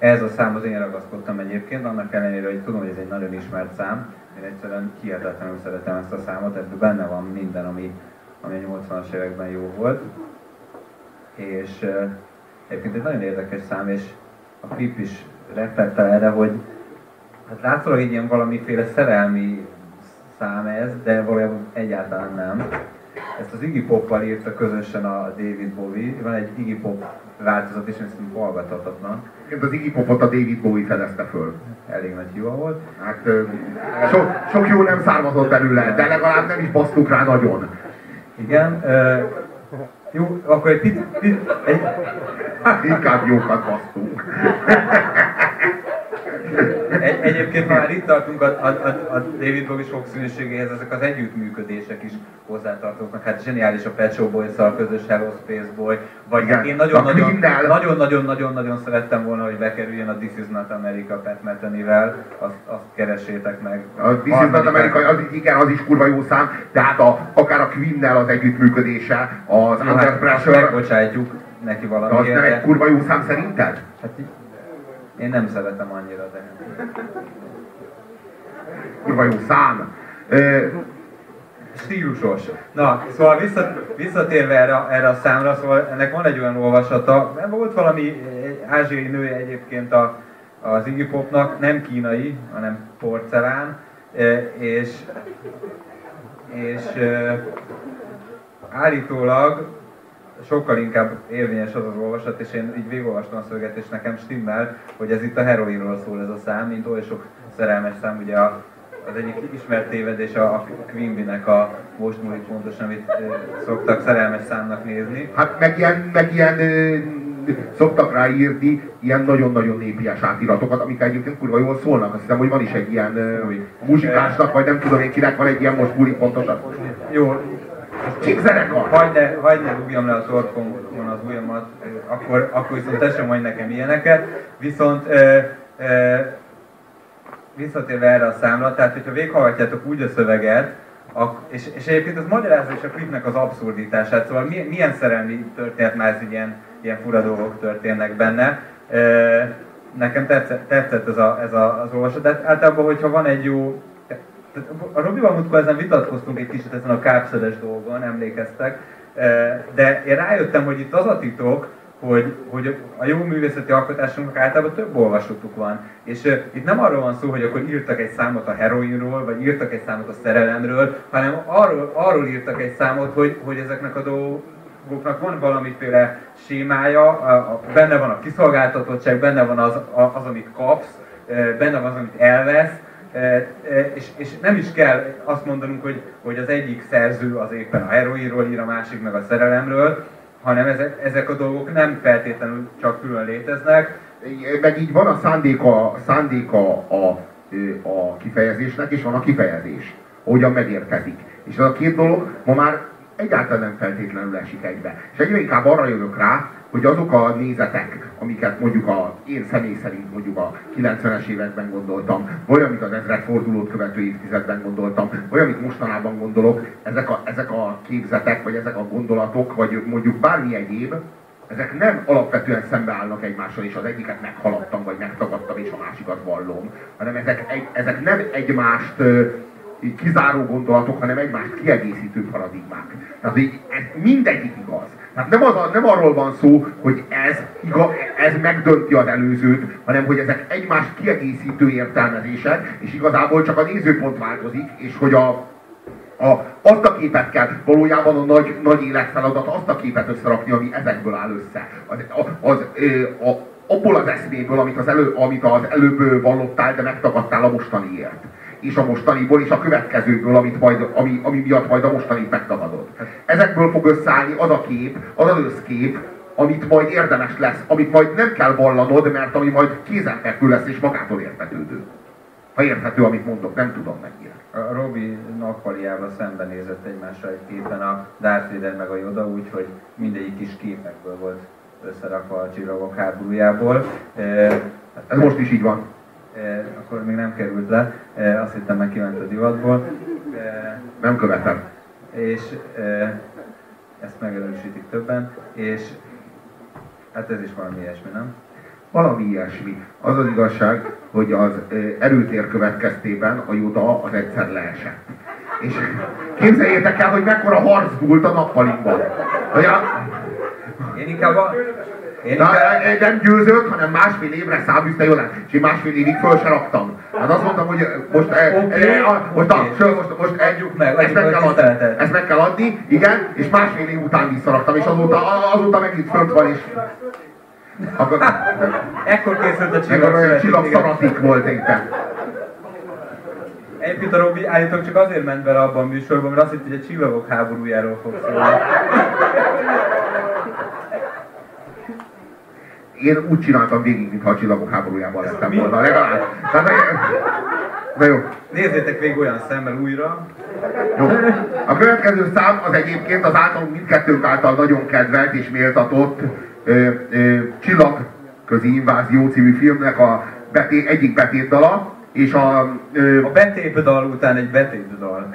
Ez a számhoz én ragaszkodtam egyébként, annak ellenére, hogy tudom, hogy ez egy nagyon ismert szám. Én egyszerűen hihetetlenül szeretem ezt a számot, ebben benne van minden, ami, ami a 80-as években jó volt. És egyébként egy nagyon érdekes szám, és a klip is reflektál erre, hogy hát látszólag egy ilyen valamiféle szerelmi szám ez, de valójában egyáltalán nem. Ezt az Iggy Poppal írta közösen a David Bowie, van egy Iggy Pop változat, és ezt hallgathatatlan. Az Iggy Popot a David Bowie fedezte föl. Elég nagy hiba volt. Hát so, sok jó nem származott belőle, de legalább nem is basztuk rá nagyon. Igen. Uh, jó, akkor egy picit... Egy... Inkább jókat basztunk. Már itt tartunk a, a, a, a David Bowie sokszínűségéhez, ezek az együttműködések is hozzátartoznak. Hát zseniális a Pet Shop Boys-szal közös Hello Space Boy, vagy Igen, én nagyon-nagyon-nagyon-nagyon szerettem volna, hogy bekerüljön a This is not America Pat Metheny-vel, azt, azt keresétek meg. A This is not America, az, igen, az is kurva jó szám, de hát a, akár a Queen-nel az együttműködése, az jó, Under hát Pressure... Megbocsátjuk neki valamiért. Az nem egy kurva jó szám szerinted? Hát én nem szeretem annyira, de... Kurva jó szám! Stílusos. Na, szóval visszatérve erre, erre a számra, szóval ennek van egy olyan olvasata, volt valami ázsiai nője egyébként a, az Iggy Popnak, nem kínai, hanem porcelán, és, és állítólag sokkal inkább érvényes az az olvasat, és én így végigolvastam a szöveget, és nekem stimmel, hogy ez itt a heroinról szól ez a szám, mint oly sok szerelmes szám, ugye a, az egyik ismert tévedés a, a Quimby-nek a most múlik pontosan, amit szoktak szerelmes számnak nézni. Hát meg ilyen, meg ilyen szoktak ráírni ilyen nagyon-nagyon népies átiratokat, amik egyébként kurva jól szólnak. Azt hiszem, hogy van is egy ilyen ö, muzsikásnak, vagy nem tudom én kinek van egy ilyen most múlik pontosan. Jó, Csíkzenekar! Hagyd ne, hagyd ne rúgjam le a torkomon az ujjamat, akkor, akkor viszont te sem mondj nekem ilyeneket. Viszont e, e, visszatérve erre a számra, tehát hogyha véghallgatjátok úgy a szöveget, és, és egyébként ez magyarázza is a klipnek az abszurditását, szóval milyen, milyen szerelmi történet már ez ilyen, ilyen fura dolgok történnek benne. E, nekem tetszett, tetszett ez, a, ez a, az olvasat, de általában, hogyha van egy jó a Robival múltkor ezen vitatkoztunk egy kicsit ezen a kápszedes dolgon, emlékeztek, e, de én rájöttem, hogy itt az a titok, hogy, hogy a jó művészeti alkotásunknak általában több olvasótuk van. És uh, itt nem arról van szó, hogy akkor írtak egy számot a heroinról, vagy írtak egy számot a szerelemről, hanem arról, arról írtak egy számot, hogy, hogy ezeknek a dolgoknak van valamiféle sémája, a, a, benne van a kiszolgáltatottság, benne van az, a, az amit kapsz, benne van az, amit elvesz, és, és nem is kell azt mondanunk, hogy, hogy az egyik szerző az éppen a heroinról ír, a másik meg a szerelemről, hanem ezek, ezek a dolgok nem feltétlenül csak külön léteznek. Meg így van a szándéka, szándéka a, a kifejezésnek, és van a kifejezés, hogyan megérkezik. És az a két dolog ma már egyáltalán nem feltétlenül esik egybe. És egyre inkább arra jövök rá, hogy azok a nézetek, amiket mondjuk a, én személy szerint mondjuk a 90-es években gondoltam, vagy amit az fordulót követő évtizedben gondoltam, vagy amit mostanában gondolok, ezek a, ezek a képzetek, vagy ezek a gondolatok, vagy mondjuk bármi egyéb, ezek nem alapvetően szembeállnak egymással, és az egyiket meghaladtam, vagy megtagadtam, és a másikat vallom, hanem ezek, egy, ezek nem egymást kizáró gondolatok, hanem egymást kiegészítő paradigmák. Tehát így, ez mindegyik igaz. Tehát nem, az a, nem arról van szó, hogy ez, iga, ez megdönti az előzőt, hanem hogy ezek egymást kiegészítő értelmezések, és igazából csak a nézőpont változik, és hogy a, a, azt a képet kell, valójában a nagy, nagy életfeladat, azt a képet összerakni, ami ezekből áll össze. Az, az, az, a, abból az eszméből, amit az, elő, amit az előbb vallottál, de megtagadtál a mostaniért és a mostaniból, és a következőből, amit majd, ami, ami miatt majd a mostanit megtagadod. Ezekből fog összeállni az a kép, az az összkép, amit majd érdemes lesz, amit majd nem kell vallanod, mert ami majd kézenfekvő lesz és magától értetődő. Ha érthető, amit mondok, nem tudom mennyire. A Robi nappaliával szembenézett egymásra egy képen a Darth Vader meg a Yoda, úgyhogy mindegyik kis képekből volt összerakva a csillagok háborújából. Ez most is így van. Eh, akkor még nem került le, eh, azt hittem meg kiment a divatból. Eh, nem követem. És ezt megerősítik többen, és hát ez is valami ilyesmi, nem? Valami ilyesmi. Az az igazság, hogy az erőtér következtében a Joda az egyszer leesett. És képzeljétek el, hogy mekkora harc dúlt a nappalimban. Hogy a... Én inkább a... Na, nem győzött, hanem másfél évre száműzte jól és én másfél évig föl se raktam. Hát azt mondtam, hogy most, okay, e, e, most, okay. a, most, most adjuk meg, ezt, meg kell adni, ezt meg kell adni, igen, és másfél év után visszaraktam, és azóta, azóta megint fönt van, és akkor, Ekkor készült a csillag. csillag szaratik volt éppen. Egyébként a Robi állítólag csak azért ment bele abban a műsorban, mert azt hitt, hogy a csillagok háborújáról fog szólni. Én úgy csináltam végig, mintha a csillagok háborújában lettem volna, legalább. Tehát, na jó. Nézzétek végig olyan szemmel újra. Jó. A következő szám az egyébként az általunk mindkettőnk által nagyon kedvelt és méltatott ö, ö, Csillagközi Invázió című filmnek a beté, egyik betétdala, és a... Ö, a betétdal után egy betétdal.